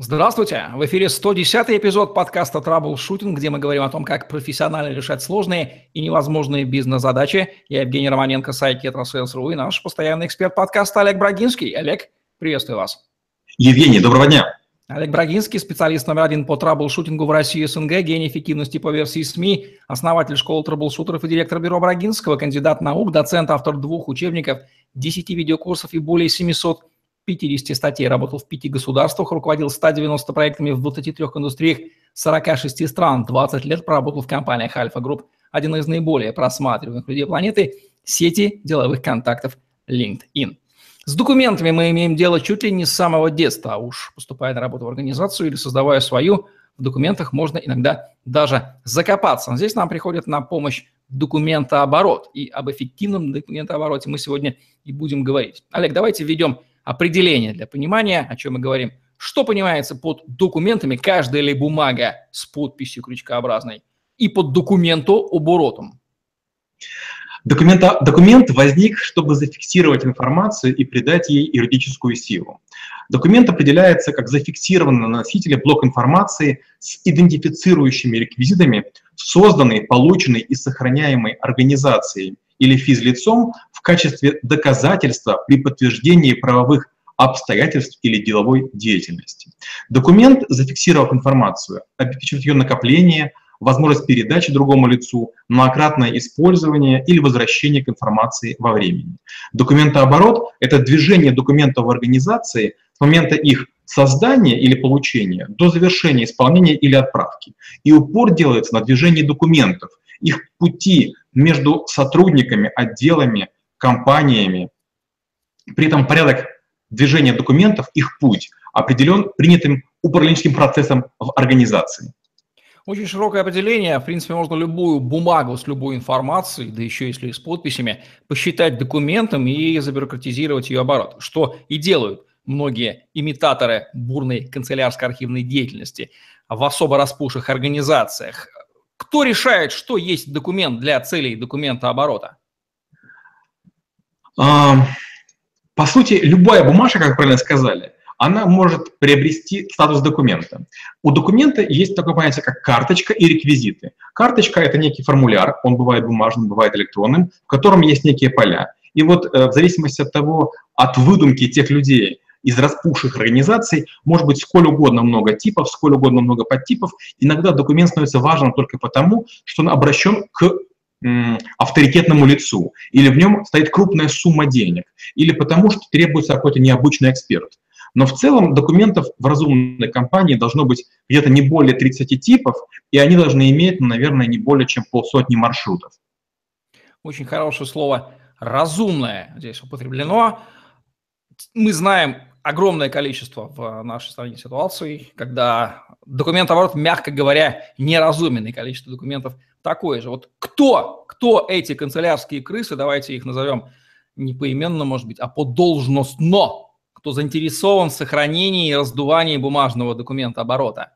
Здравствуйте! В эфире 110 эпизод подкаста «Траблшутинг», где мы говорим о том, как профессионально решать сложные и невозможные бизнес-задачи. Я Евгений Романенко, сайт Ketrasales.ru и наш постоянный эксперт подкаста Олег Брагинский. Олег, приветствую вас. Евгений, доброго дня. Олег Брагинский, специалист номер один по траблшутингу в России и СНГ, гений эффективности по версии СМИ, основатель школы траблшутеров и директор бюро Брагинского, кандидат наук, доцент, автор двух учебников, 10 видеокурсов и более 700 50 статей, работал в пяти государствах, руководил 190 проектами в 23 индустриях 46 стран, 20 лет проработал в компаниях Альфа Групп, один из наиболее просматриваемых людей планеты, сети деловых контактов LinkedIn. С документами мы имеем дело чуть ли не с самого детства, а уж поступая на работу в организацию или создавая свою, в документах можно иногда даже закопаться. Здесь нам приходит на помощь документооборот. И об эффективном документообороте мы сегодня и будем говорить. Олег, давайте введем определение для понимания, о чем мы говорим. Что понимается под документами, каждая ли бумага с подписью крючкообразной, и под документу оборотом? Документа, документ возник, чтобы зафиксировать информацию и придать ей юридическую силу. Документ определяется как зафиксированный на носителе блок информации с идентифицирующими реквизитами, созданный, полученный и сохраняемый организацией или физлицом в качестве доказательства при подтверждении правовых обстоятельств или деловой деятельности. Документ, зафиксировав информацию, обеспечивает ее накопление, возможность передачи другому лицу, многократное использование или возвращение к информации во времени. Документооборот — это движение документов в организации с момента их создания или получения до завершения исполнения или отправки. И упор делается на движении документов, их пути между сотрудниками, отделами, компаниями. При этом порядок движения документов, их путь определен принятым управленческим процессом в организации. Очень широкое определение. В принципе, можно любую бумагу с любой информацией, да еще если с подписями, посчитать документом и забюрократизировать ее оборот, что и делают многие имитаторы бурной канцелярской архивной деятельности в особо распуших организациях. Кто решает, что есть документ для целей документа оборота? А, по сути, любая бумажка, как правильно сказали, она может приобрести статус документа. У документа есть такое понятие, как карточка и реквизиты. Карточка – это некий формуляр, он бывает бумажным, бывает электронным, в котором есть некие поля. И вот э, в зависимости от того, от выдумки тех людей, из распухших организаций может быть сколь угодно много типов, сколь угодно много подтипов. Иногда документ становится важным только потому, что он обращен к авторитетному лицу, или в нем стоит крупная сумма денег, или потому что требуется какой-то необычный эксперт. Но в целом документов в разумной компании должно быть где-то не более 30 типов, и они должны иметь, ну, наверное, не более чем полсотни маршрутов. Очень хорошее слово «разумное» здесь употреблено. Мы знаем огромное количество в нашей стране ситуаций, когда документооборот, мягко говоря, неразумен, и количество документов такое же. Вот кто, кто эти канцелярские крысы, давайте их назовем не поименно, может быть, а по должностно, кто заинтересован в сохранении и раздувании бумажного документа оборота?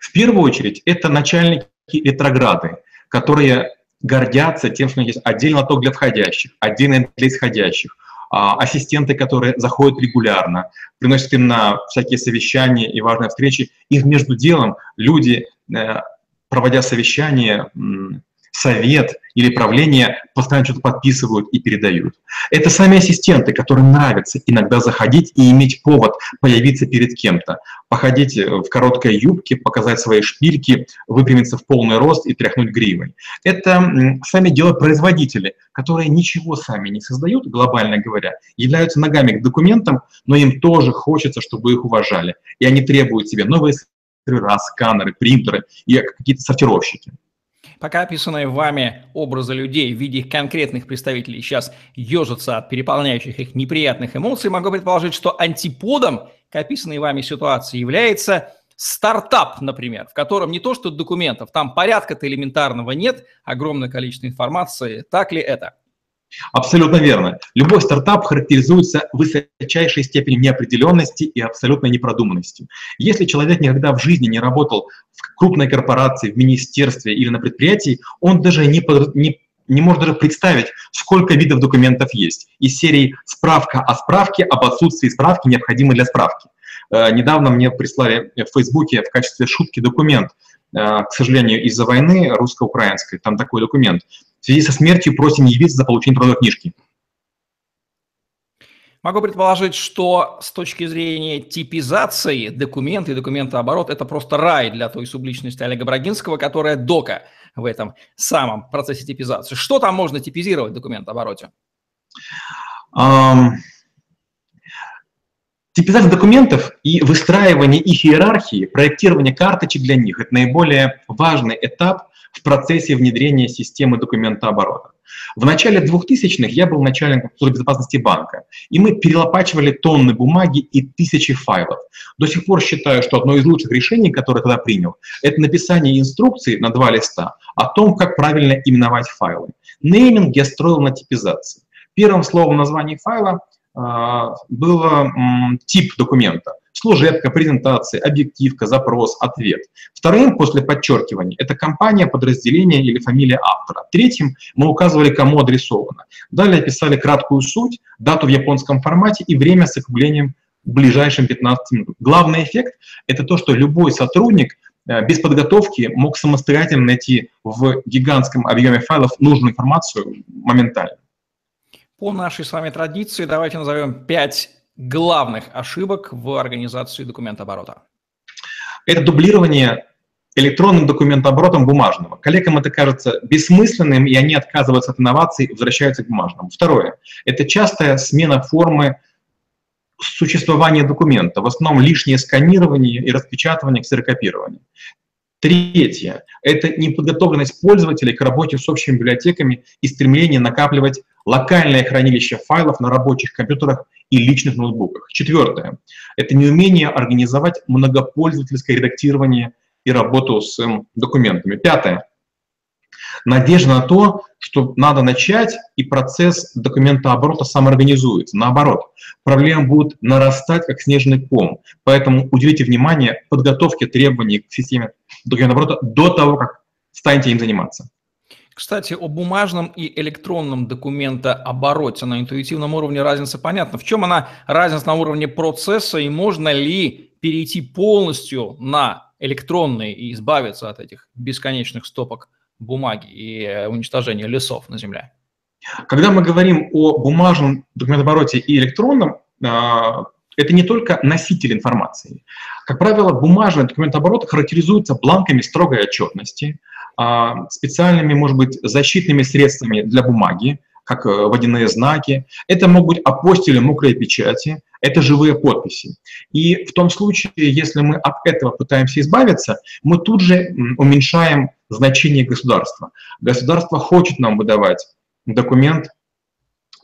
В первую очередь, это начальники ретрограды, которые гордятся тем, что есть отдельно лоток для входящих, отдельно для исходящих – ассистенты, которые заходят регулярно, приносят им на всякие совещания и важные встречи. И между делом люди, э, проводя совещание, совет или правление постоянно что-то подписывают и передают. Это сами ассистенты, которым нравится иногда заходить и иметь повод появиться перед кем-то. Походить в короткой юбке, показать свои шпильки, выпрямиться в полный рост и тряхнуть гривой. Это сами делают производители, которые ничего сами не создают, глобально говоря, являются ногами к документам, но им тоже хочется, чтобы их уважали. И они требуют себе новые сканеры, принтеры и какие-то сортировщики. Пока описанные вами образы людей в виде конкретных представителей сейчас ежатся от переполняющих их неприятных эмоций, могу предположить, что антиподом к описанной вами ситуации является стартап, например, в котором не то что документов, там порядка-то элементарного нет, огромное количество информации. Так ли это? Абсолютно верно. Любой стартап характеризуется высочайшей степенью неопределенности и абсолютной непродуманностью. Если человек никогда в жизни не работал в крупной корпорации, в министерстве или на предприятии, он даже не, под, не, не может даже представить, сколько видов документов есть. Из серии «Справка о справке об отсутствии справки, необходимой для справки». Недавно мне прислали в Фейсбуке в качестве шутки документ, к сожалению, из-за войны русско-украинской, там такой документ. Связи со смертью просим явиться за получение трудовой книжки. Могу предположить, что с точки зрения типизации документы и документооборот – это просто рай для той субличности Олега Брагинского, которая дока в этом самом процессе типизации. Что там можно типизировать в документообороте? Um, типизация документов и выстраивание их иерархии, проектирование карточек для них – это наиболее важный этап в процессе внедрения системы документооборота. В начале 2000-х я был начальником службы безопасности банка, и мы перелопачивали тонны бумаги и тысячи файлов. До сих пор считаю, что одно из лучших решений, которое тогда принял, это написание инструкции на два листа о том, как правильно именовать файлы. Нейминг я строил на типизации. Первым словом в названии файла э, было м, тип документа служебка, презентация, объективка, запрос, ответ. Вторым, после подчеркивания, это компания, подразделение или фамилия автора. Третьим мы указывали, кому адресовано. Далее писали краткую суть, дату в японском формате и время с округлением в ближайшем 15 минут. Главный эффект – это то, что любой сотрудник э, без подготовки мог самостоятельно найти в гигантском объеме файлов нужную информацию моментально. По нашей с вами традиции давайте назовем пять главных ошибок в организации документооборота? Это дублирование электронным документооборотом бумажного. Коллегам это кажется бессмысленным, и они отказываются от инноваций и возвращаются к бумажному. Второе – это частая смена формы существования документа, в основном лишнее сканирование и распечатывание, ксерокопирование. Третье – это неподготовленность пользователей к работе с общими библиотеками и стремление накапливать локальное хранилище файлов на рабочих компьютерах и личных ноутбуках. Четвертое – это неумение организовать многопользовательское редактирование и работу с эм, документами. Пятое – надежда на то, что надо начать, и процесс документооборота самоорганизуется. Наоборот, проблемы будут нарастать, как снежный ком. Поэтому уделите внимание подготовке требований к системе документооборота до того, как станете им заниматься. Кстати, о бумажном и электронном документообороте на интуитивном уровне разница понятна. В чем она разница на уровне процесса и можно ли перейти полностью на электронный и избавиться от этих бесконечных стопок бумаги и э, уничтожения лесов на Земле? Когда мы говорим о бумажном документообороте и электронном, а, это не только носитель информации. Как правило, бумажный документооборот характеризуется бланками строгой отчетности, а, специальными, может быть, защитными средствами для бумаги, как э, водяные знаки. Это могут быть апостили, мокрые печати, это живые подписи. И в том случае, если мы от этого пытаемся избавиться, мы тут же уменьшаем значение государства. Государство хочет нам выдавать документ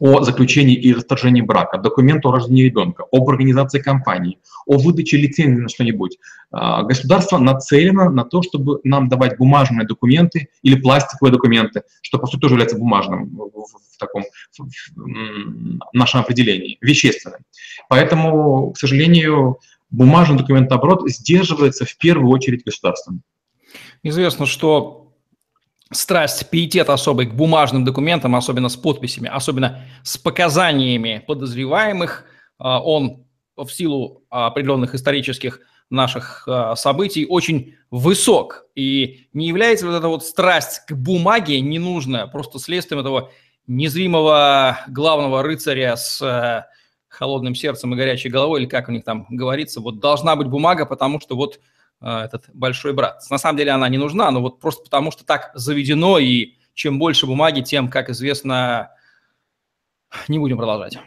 о заключении и расторжении брака, документ о рождении ребенка, об организации компании, о выдаче лицензии на что-нибудь. А, государство нацелено на то, чтобы нам давать бумажные документы или пластиковые документы, что, по сути, тоже является бумажным в таком в нашем определении, вещественным. Поэтому, к сожалению, бумажный документооборот сдерживается в первую очередь государством. Известно, что страсть, пиетет особый к бумажным документам, особенно с подписями, особенно с показаниями подозреваемых, а, он в силу определенных исторических наших а, событий очень высок. И не является вот эта вот страсть к бумаге ненужная, просто следствием этого незримого главного рыцаря с э, холодным сердцем и горячей головой, или как у них там говорится, вот должна быть бумага, потому что вот а, этот большой брат. На самом деле она не нужна, но вот просто потому, что так заведено, и чем больше бумаги, тем, как известно, не будем продолжать.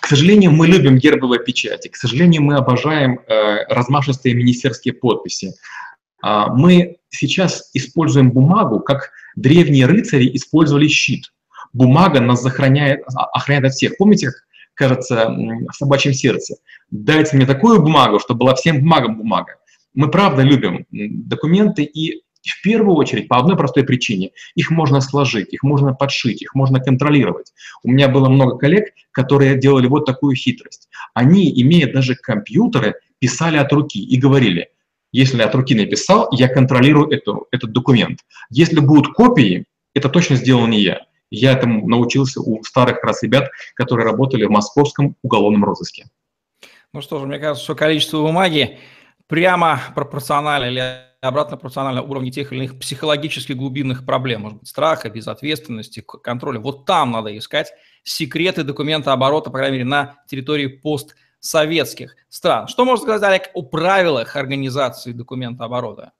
К сожалению, мы любим гербовые печати. К сожалению, мы обожаем э, размашистые министерские подписи. Э, мы сейчас используем бумагу, как древние рыцари использовали щит. Бумага нас охраняет, охраняет от всех. Помните, как кажется в собачьем сердце? Дайте мне такую бумагу, чтобы была всем бумагам бумага мы правда любим документы и в первую очередь по одной простой причине. Их можно сложить, их можно подшить, их можно контролировать. У меня было много коллег, которые делали вот такую хитрость. Они, имея даже компьютеры, писали от руки и говорили, если от руки написал, я контролирую эту, этот документ. Если будут копии, это точно сделал не я. Я этому научился у старых раз ребят, которые работали в московском уголовном розыске. Ну что же, мне кажется, что количество бумаги прямо пропорционально или обратно пропорционально уровню тех или иных психологических глубинных проблем, может быть, страха, безответственности, контроля. Вот там надо искать секреты документа оборота, по крайней мере, на территории постсоветских стран. Что можно сказать, Олег, о правилах организации документа оборота?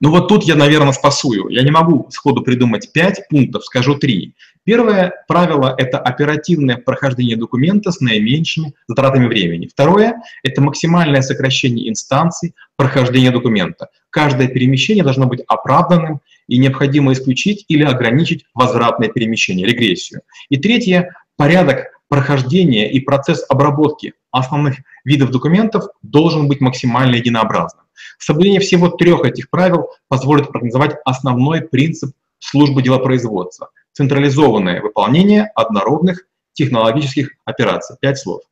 Ну вот тут я, наверное, спасую. Я не могу сходу придумать пять пунктов, скажу три. Первое правило – это оперативное прохождение документа с наименьшими затратами времени. Второе – это максимальное сокращение инстанций прохождения документа. Каждое перемещение должно быть оправданным и необходимо исключить или ограничить возвратное перемещение, регрессию. И третье – порядок прохождения и процесс обработки основных видов документов должен быть максимально единообразным. Соблюдение всего трех этих правил позволит организовать основной принцип службы делопроизводства – централизованное выполнение однородных технологических операций. Пять слов.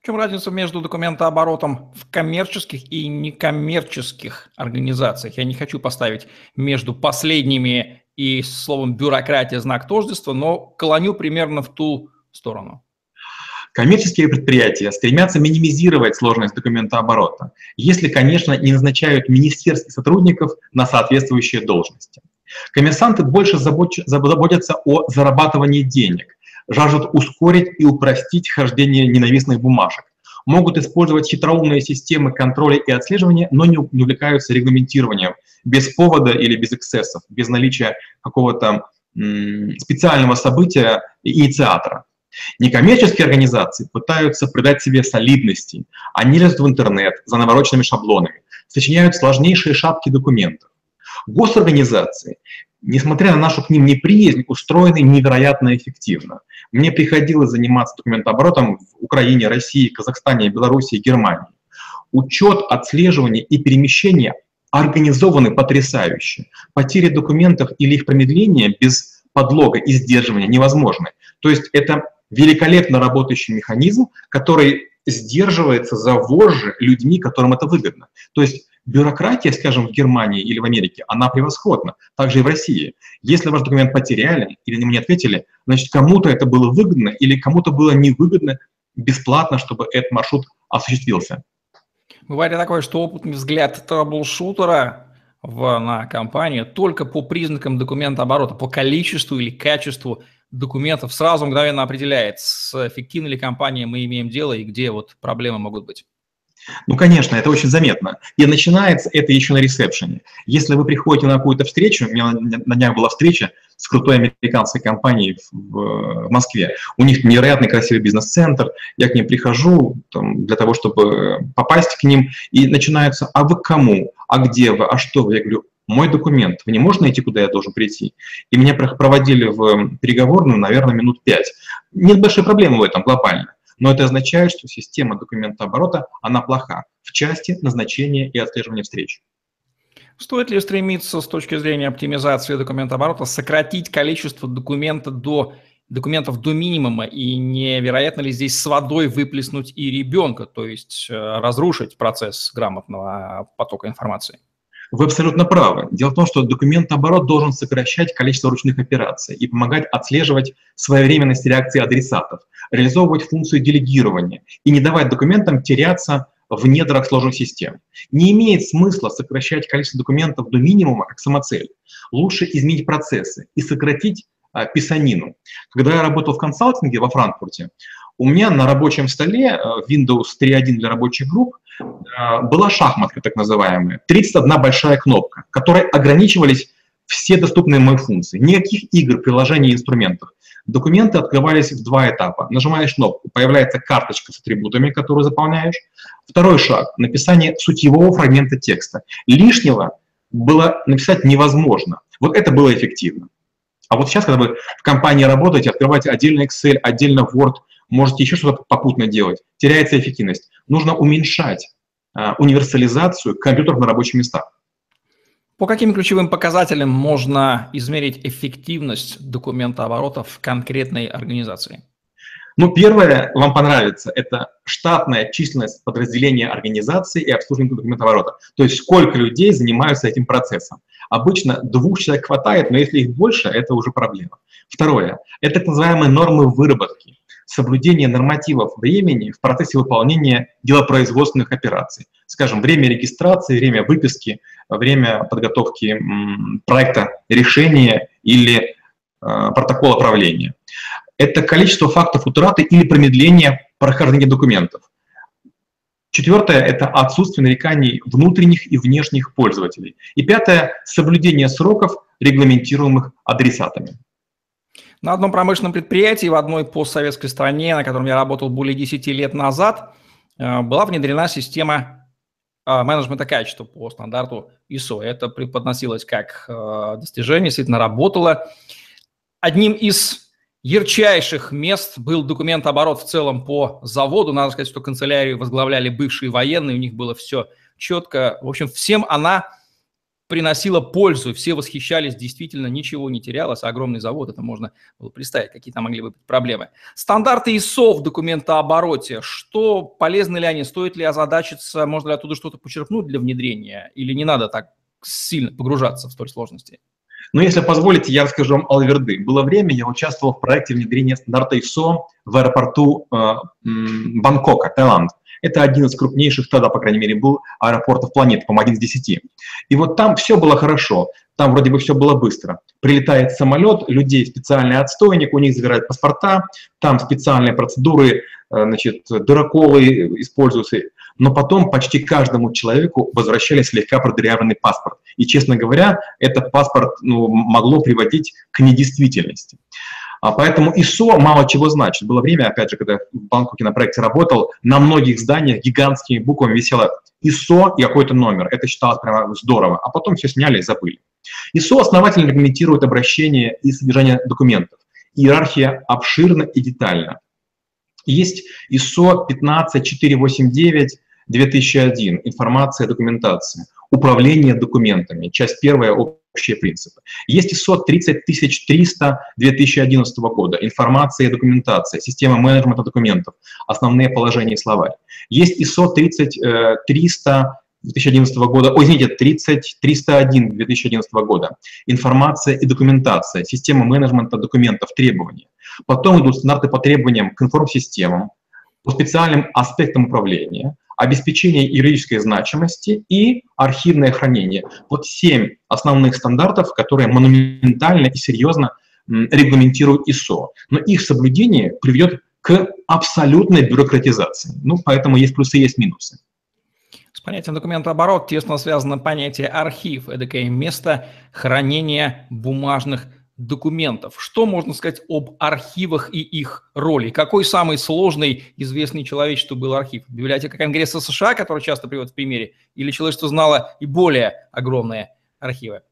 В чем разница между документооборотом в коммерческих и некоммерческих организациях? Я не хочу поставить между последними и словом бюрократия знак тождества, но клоню примерно в ту сторону. Коммерческие предприятия стремятся минимизировать сложность документооборота, если, конечно, не назначают министерских сотрудников на соответствующие должности. Коммерсанты больше заботятся о зарабатывании денег, жаждут ускорить и упростить хождение ненавистных бумажек, могут использовать хитроумные системы контроля и отслеживания, но не увлекаются регламентированием без повода или без эксцессов, без наличия какого-то специального события инициатора. Некоммерческие организации пытаются придать себе солидности. Они лезут в интернет за навороченными шаблонами, сочиняют сложнейшие шапки документов. Госорганизации, несмотря на нашу к ним неприязнь, устроены невероятно эффективно. Мне приходилось заниматься документооборотом в Украине, России, Казахстане, Беларуси, Германии. Учет, отслеживание и перемещение организованы потрясающе. Потери документов или их промедление без подлога и сдерживания невозможны. То есть это великолепно работающий механизм, который сдерживается за вожжи людьми, которым это выгодно. То есть Бюрократия, скажем, в Германии или в Америке, она превосходна. Также и в России. Если ваш документ потеряли или ему не ответили, значит, кому-то это было выгодно или кому-то было невыгодно бесплатно, чтобы этот маршрут осуществился. Бывает такое, что опытный взгляд траблшутера в, на компанию только по признакам документа оборота, по количеству или качеству документов сразу мгновенно определяет, с эффективной ли компанией мы имеем дело и где вот проблемы могут быть? Ну, конечно, это очень заметно. И начинается это еще на ресепшене. Если вы приходите на какую-то встречу, у меня на днях была встреча с крутой американской компанией в, в Москве. У них невероятный красивый бизнес-центр. Я к ним прихожу там, для того, чтобы попасть к ним. И начинаются, а вы кому? А где вы? А что вы? Я говорю, мой документ, вы не можете найти, куда я должен прийти? И меня проводили в переговорную, наверное, минут пять. Нет большой проблемы в этом глобально но это означает, что система документооборота, она плоха в части назначения и отслеживания встреч. Стоит ли стремиться с точки зрения оптимизации документооборота сократить количество документа до, документов до минимума и невероятно ли здесь с водой выплеснуть и ребенка, то есть э, разрушить процесс грамотного потока информации? Вы абсолютно правы. Дело в том, что документооборот должен сокращать количество ручных операций и помогать отслеживать своевременность реакции адресатов, реализовывать функцию делегирования и не давать документам теряться в недрах сложных систем. Не имеет смысла сокращать количество документов до минимума как самоцель. Лучше изменить процессы и сократить а, писанину. Когда я работал в консалтинге во Франкфурте, у меня на рабочем столе а, Windows 3.1 для рабочих групп была шахматка так называемая, 31 большая кнопка, которой ограничивались все доступные мои функции. Никаких игр, приложений, инструментов. Документы открывались в два этапа. Нажимаешь кнопку, появляется карточка с атрибутами, которую заполняешь. Второй шаг – написание сутьевого фрагмента текста. Лишнего было написать невозможно. Вот это было эффективно. А вот сейчас, когда вы в компании работаете, открываете отдельно Excel, отдельно Word, можете еще что-то попутно делать, теряется эффективность. Нужно уменьшать а, универсализацию компьютеров на рабочих местах. По каким ключевым показателям можно измерить эффективность документа оборота в конкретной организации? Ну, первое, вам понравится, это штатная численность подразделения организации и обслуживания документооборота. То есть сколько людей занимаются этим процессом. Обычно двух человек хватает, но если их больше, это уже проблема. Второе, это так называемые нормы выработки. Соблюдение нормативов времени в процессе выполнения делопроизводственных операций. Скажем, время регистрации, время выписки, время подготовки проекта решения или э, протокола правления. Это количество фактов утраты или промедления прохождения документов. Четвертое – это отсутствие нареканий внутренних и внешних пользователей. И пятое – соблюдение сроков, регламентируемых адресатами. На одном промышленном предприятии в одной постсоветской стране, на котором я работал более 10 лет назад, э, была внедрена система э, менеджмента качества по стандарту ISO. Это преподносилось как э, достижение, действительно работало. Одним из ярчайших мест был документооборот в целом по заводу. Надо сказать, что канцелярию возглавляли бывшие военные, у них было все четко. В общем, всем она приносила пользу, все восхищались, действительно ничего не терялось, огромный завод, это можно было представить, какие там могли быть проблемы. Стандарты ISO в документообороте, что, полезны ли они, стоит ли озадачиться, можно ли оттуда что-то почерпнуть для внедрения, или не надо так сильно погружаться в столь сложности? Но если позволите, я расскажу вам Алверды. Было время, я участвовал в проекте внедрения стандарта ISO в аэропорту э, Бангкока, Таиланд. Это один из крупнейших тогда, по крайней мере, был аэропортов планеты, по-моему, один из десяти. И вот там все было хорошо, там вроде бы все было быстро. Прилетает самолет, людей специальный отстойник, у них забирают паспорта, там специальные процедуры, э, значит, дыроколы используются, но потом почти каждому человеку возвращали слегка продырявленный паспорт. И, честно говоря, этот паспорт ну, могло приводить к недействительности. А поэтому ИСО мало чего значит. Было время, опять же, когда в Бангкоке на проекте работал, на многих зданиях гигантскими буквами висело ИСО и какой-то номер. Это считалось прямо здорово. А потом все сняли и забыли. ИСО основательно регламентирует обращение и содержание документов. Иерархия обширна и детальна. Есть ISO 15489 2001 «Информация, документация», «Управление документами», часть первая «Общие принципы». Есть ISO 30300 2011 года. «Информация и документация», «Система менеджмента документов», «Основные положения и словарь». Есть ISO 30300 2011 года, ой, извините, 30, 301 2011 года. Информация и документация, система менеджмента документов, требования. Потом идут стандарты по требованиям к информсистемам, по специальным аспектам управления, обеспечение юридической значимости и архивное хранение. Вот семь основных стандартов, которые монументально и серьезно регламентируют ИСО. Но их соблюдение приведет к абсолютной бюрократизации. Ну, поэтому есть плюсы, есть минусы. С понятием документооборот тесно связано понятие архив, эдакое место хранения бумажных документов. Что можно сказать об архивах и их роли? Какой самый сложный известный человечеству был архив? Библиотека Конгресса США, который часто приводит в примере, или человечество знало и более огромные архивы?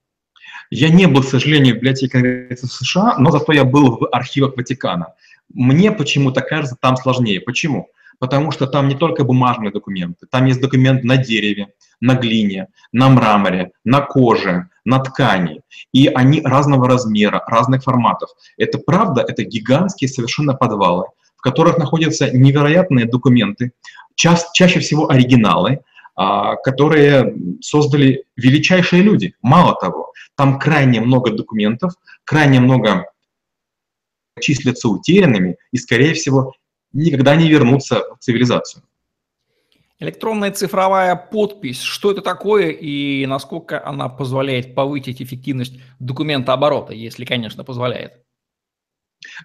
Я не был, к сожалению, в библиотеке Конгресса США, но зато я был в архивах Ватикана. Мне почему-то кажется, там сложнее. Почему? Потому что там не только бумажные документы, там есть документ на дереве, на глине, на мраморе, на коже, на ткани. И они разного размера, разных форматов. Это правда, это гигантские совершенно подвалы, в которых находятся невероятные документы, ча чаще всего оригиналы, а, которые создали величайшие люди. Мало того, там крайне много документов, крайне много числятся утерянными и, скорее всего, никогда не вернутся в цивилизацию. Электронная цифровая подпись, что это такое и насколько она позволяет повысить эффективность документа оборота, если, конечно, позволяет?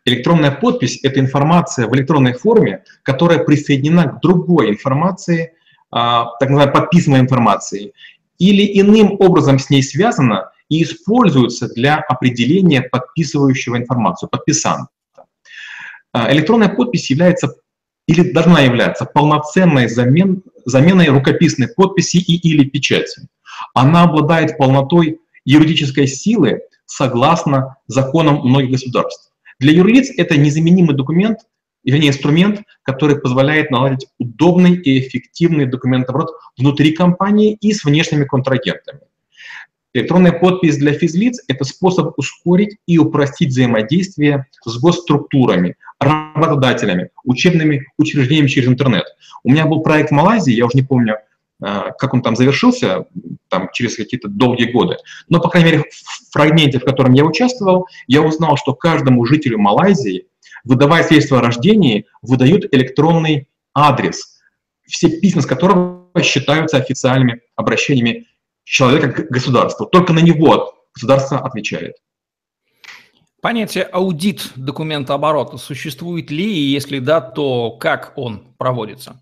Электронная подпись – это информация в электронной форме, которая присоединена к другой информации, а, так называемой подписанной информации, или иным образом с ней связана и используется для определения подписывающего информацию, подписанта. А, электронная подпись является или должна являться полноценной замен, заменой рукописной подписи и или печати. Она обладает полнотой юридической силы согласно законам многих государств. Для юрлиц это незаменимый документ, вернее инструмент, который позволяет наладить удобный и эффективный документооборот внутри компании и с внешними контрагентами. Электронная подпись для физлиц – это способ ускорить и упростить взаимодействие с госструктурами, работодателями, учебными учреждениями через интернет. У меня был проект в Малайзии, я уже не помню, э, как он там завершился, там, через какие-то долгие годы. Но, по крайней мере, в фрагменте, в котором я участвовал, я узнал, что каждому жителю Малайзии выдавая свидетельство о рождении, выдают электронный адрес, все письма с которого считаются официальными обращениями человека к государству. Только на него государство отвечает. Понятие аудит документа оборота существует ли, и если да, то как он проводится?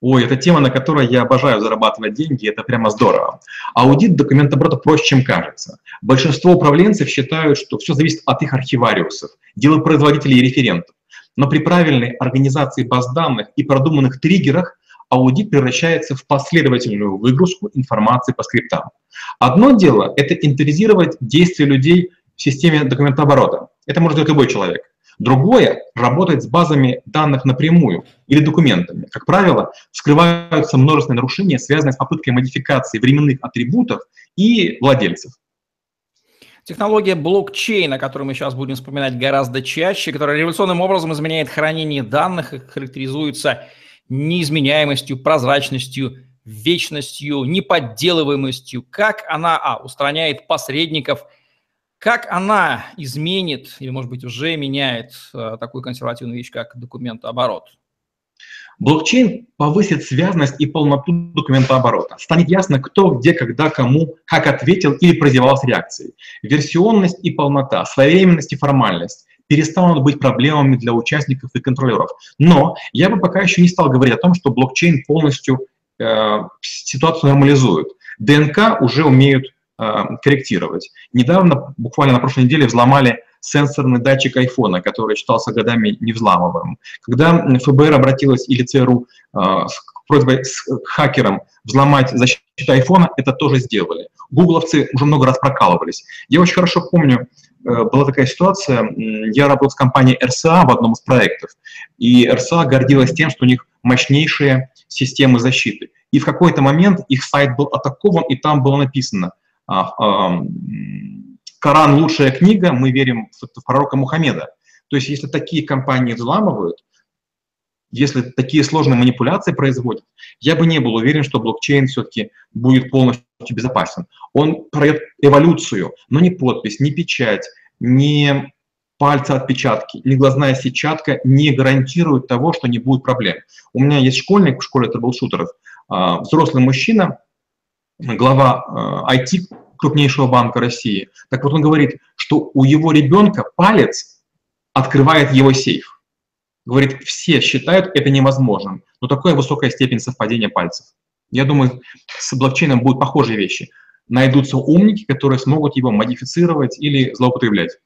Ой, это тема, на которой я обожаю зарабатывать деньги, это прямо здорово. Аудит документооборота проще, чем кажется. Большинство управленцев считают, что все зависит от их архивариусов, делопроизводителей и референтов. Но при правильной организации баз данных и продуманных триггерах аудит превращается в последовательную выгрузку информации по скриптам. Одно дело – это инвентаризировать действия людей в системе документооборота. Это может делать любой человек. Другое – работать с базами данных напрямую или документами. Как правило, вскрываются множественные нарушения, связанные с попыткой модификации временных атрибутов и владельцев. Технология блокчейн, о которой мы сейчас будем вспоминать гораздо чаще, которая революционным образом изменяет хранение данных и характеризуется неизменяемостью, прозрачностью, вечностью, неподделываемостью. Как она а, устраняет посредников – как она изменит или, может быть, уже меняет э, такую консервативную вещь, как документооборот? Блокчейн повысит связность и полноту документооборота. Станет ясно, кто, где, когда, кому, как ответил или прозевал с реакцией. Версионность и полнота, своевременность и формальность перестанут быть проблемами для участников и контролеров. Но я бы пока еще не стал говорить о том, что блокчейн полностью э, ситуацию нормализует. ДНК уже умеют Э, корректировать. Недавно, буквально на прошлой неделе, взломали сенсорный датчик айфона, который считался годами невзламываемым. Когда ФБР обратилась или ЦРУ э, просьбой с хакерам взломать защиту айфона, это тоже сделали. Гугловцы уже много раз прокалывались. Я очень хорошо помню, э, была такая ситуация, я работал с компанией RSA в одном из проектов, и RSA гордилась тем, что у них мощнейшие системы защиты. И в какой-то момент их сайт был атакован, и там было написано – а, Коран – лучшая книга, мы верим в пророка Мухаммеда. То есть если такие компании взламывают, если такие сложные манипуляции производят, я бы не был уверен, что блокчейн все-таки будет полностью безопасен. Он пройдет эволюцию, но ни подпись, ни печать, ни пальца отпечатки, ни глазная сетчатка не гарантируют того, что не будет проблем. У меня есть школьник в школе трэблшутеров, а, взрослый мужчина, глава IT э, крупнейшего банка России. Так вот он говорит, что у его ребенка палец открывает его сейф. Говорит, все считают это невозможным, но такая высокая степень совпадения пальцев. Я думаю, с блокчейном будут похожие вещи. Найдутся умники, которые смогут его модифицировать или злоупотреблять.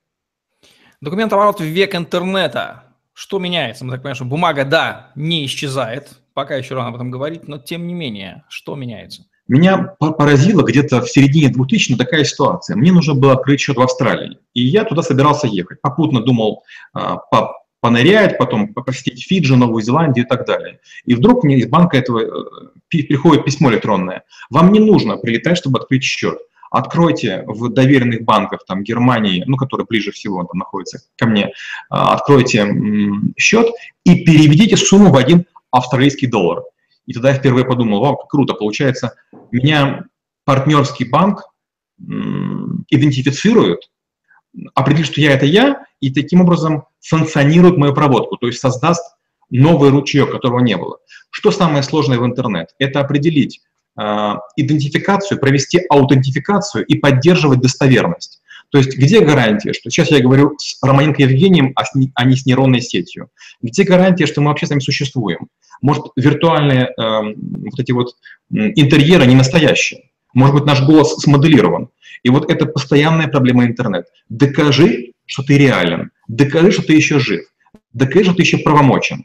Документооборот в век интернета. Что меняется? Мы так понимаем, что бумага, да, не исчезает. Пока еще рано об этом говорить, но тем не менее, что меняется? Меня поразила где-то в середине 2000 такая ситуация. Мне нужно было открыть счет в Австралии, и я туда собирался ехать. Попутно думал а, по понырять, потом посетить Фиджи, Новую Зеландию и так далее. И вдруг мне из банка этого э, приходит письмо электронное. Вам не нужно прилетать, чтобы открыть счет. Откройте в доверенных банках там, Германии, ну, которые ближе всего там находятся ко мне, а, откройте счет и переведите сумму в один австралийский доллар. И тогда я впервые подумал, вау, как круто, получается, меня партнерский банк идентифицирует, определит, что я это я, и таким образом санкционирует мою проводку, то есть создаст новый ручеек, которого не было. Что самое сложное в интернет? Это определить э, идентификацию, провести аутентификацию и поддерживать достоверность. То есть где гарантия, что сейчас я говорю с Романенко Евгением, а, с, а не с нейронной сетью? Где гарантия, что мы вообще с вами существуем? Может, виртуальные э, вот эти вот интерьеры не настоящие? Может быть, наш голос смоделирован? И вот это постоянная проблема интернет. Докажи, что ты реален. Докажи, что ты еще жив. Докажи, что ты еще правомочен.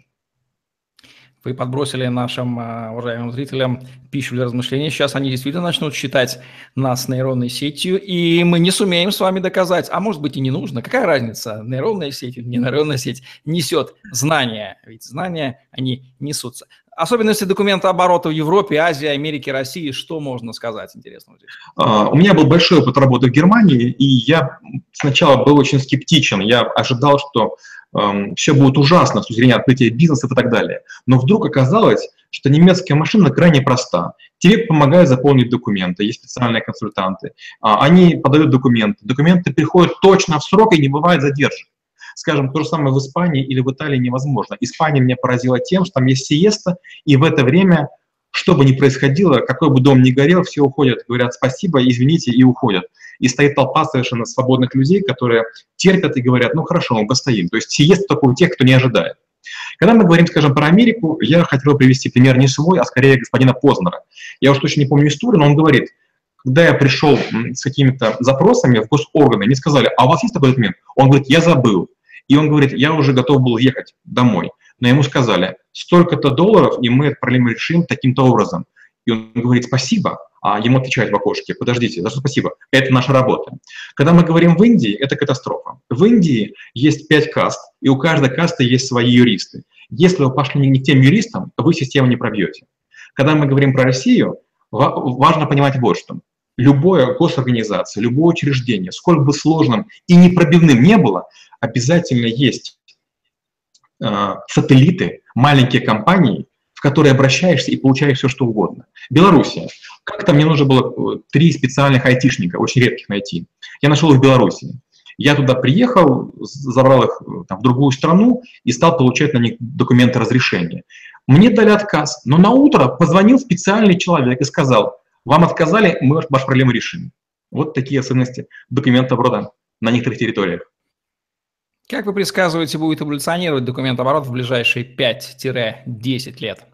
Вы подбросили нашим uh, уважаемым зрителям пищу для размышления. Сейчас они действительно начнут считать нас нейронной сетью, и мы не сумеем с вами доказать. А может быть и не нужно. Какая разница, нейронная сеть или не нейронная сеть несет знания. Ведь знания, они несутся. Особенности документа оборота в Европе, Азии, Америке, России, что можно сказать интересного здесь? Uh, у меня был большой опыт работы в Германии, и я сначала был очень скептичен. Я ожидал, что Эм, все будет ужасно с точки зрения открытия бизнеса и так далее. Но вдруг оказалось, что немецкая машина крайне проста. Тебе помогают заполнить документы, есть специальные консультанты. А, они подают документы. Документы приходят точно в срок и не бывает задержек. Скажем, то же самое в Испании или в Италии невозможно. Испания меня поразила тем, что там есть сиеста, и в это время что бы ни происходило, какой бы дом ни горел, все уходят, говорят спасибо, извините и уходят. И стоит толпа совершенно свободных людей, которые терпят и говорят, ну хорошо, мы постоим. То есть сиеста только у тех, кто не ожидает. Когда мы говорим, скажем, про Америку, я хотел привести пример не свой, а скорее господина Познера. Я уж точно не помню историю, но он говорит, когда я пришел с какими-то запросами в госорганы, мне сказали, а у вас есть такой документ? Он говорит, я забыл. И он говорит, я уже готов был ехать домой. Но ему сказали, столько-то долларов, и мы проблему решим таким-то образом. И он говорит, спасибо, а ему отвечают в окошке, подождите, за что спасибо? Это наша работа. Когда мы говорим в Индии, это катастрофа. В Индии есть пять каст, и у каждой касты есть свои юристы. Если вы пошли не к тем юристам, вы систему не пробьете. Когда мы говорим про Россию, важно понимать вот что. Любое госорганизация, любое учреждение, сколько бы сложным и непробивным не было, обязательно есть э, сателлиты, маленькие компании, в которые обращаешься и получаешь все, что угодно. Белоруссия. Как-то мне нужно было э, три специальных айтишника, очень редких найти. Я нашел их в Беларуси. Я туда приехал, забрал их э, там, в другую страну и стал получать на них документы разрешения. Мне дали отказ, но на утро позвонил специальный человек и сказал, вам отказали, мы вашу проблему решим. Вот такие особенности документа оборота на некоторых территориях. Как вы предсказываете, будет эволюционировать документ оборот в ближайшие 5-10 лет?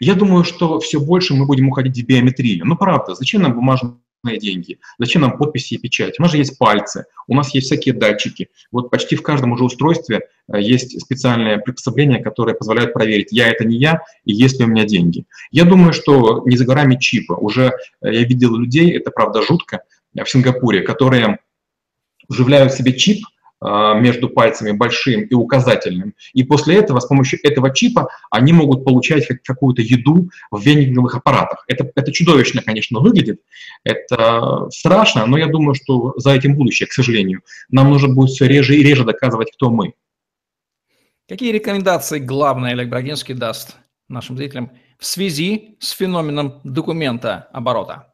Я думаю, что все больше мы будем уходить в биометрию. Ну, правда, зачем нам бумажные деньги? Зачем нам подписи и печать? У нас же есть пальцы, у нас есть всякие датчики. Вот почти в каждом уже устройстве э, есть специальное приспособление, которое позволяет проверить, я это не я, и есть ли у меня деньги. Я думаю, что не за горами чипа. Уже э, я видел людей, это правда жутко, в Сингапуре, которые вживляют себе чип, между пальцами большим и указательным. И после этого, с помощью этого чипа, они могут получать какую-то еду в вендинговых аппаратах. Это, это чудовищно, конечно, выглядит, это страшно, но я думаю, что за этим будущее, к сожалению. Нам нужно будет все реже и реже доказывать, кто мы. Какие рекомендации главное Олег даст нашим зрителям в связи с феноменом документа оборота?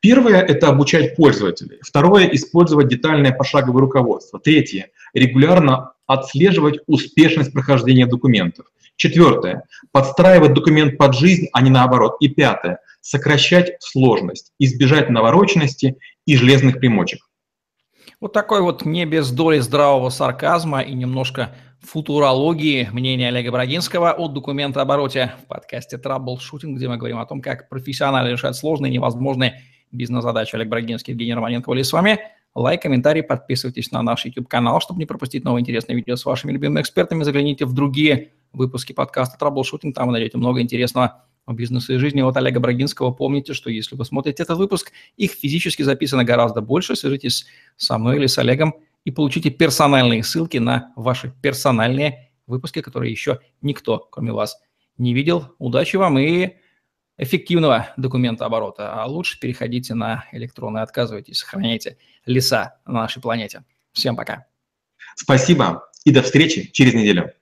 Первое – это обучать пользователей. Второе – использовать детальное пошаговое руководство. Третье – регулярно отслеживать успешность прохождения документов. Четвертое – подстраивать документ под жизнь, а не наоборот. И пятое – сокращать сложность, избежать навороченности и железных примочек. Вот такой вот не без доли здравого сарказма и немножко футурологии мнение Олега Брагинского о документообороте в подкасте «Траблшутинг», где мы говорим о том, как профессионально решать сложные невозможные бизнес-задачи. Олег Брагинский, Евгений Романенко были с вами. Лайк, комментарий, подписывайтесь на наш YouTube-канал, чтобы не пропустить новые интересные видео с вашими любимыми экспертами. Загляните в другие выпуски подкаста «Траблшутинг», там вы найдете много интересного о бизнесе и жизни от Олега Брагинского. Помните, что если вы смотрите этот выпуск, их физически записано гораздо больше. Свяжитесь со мной или с Олегом и получите персональные ссылки на ваши персональные выпуски, которые еще никто, кроме вас, не видел. Удачи вам и эффективного документа оборота. А лучше переходите на электронный, отказывайтесь, сохраняйте леса на нашей планете. Всем пока. Спасибо и до встречи через неделю.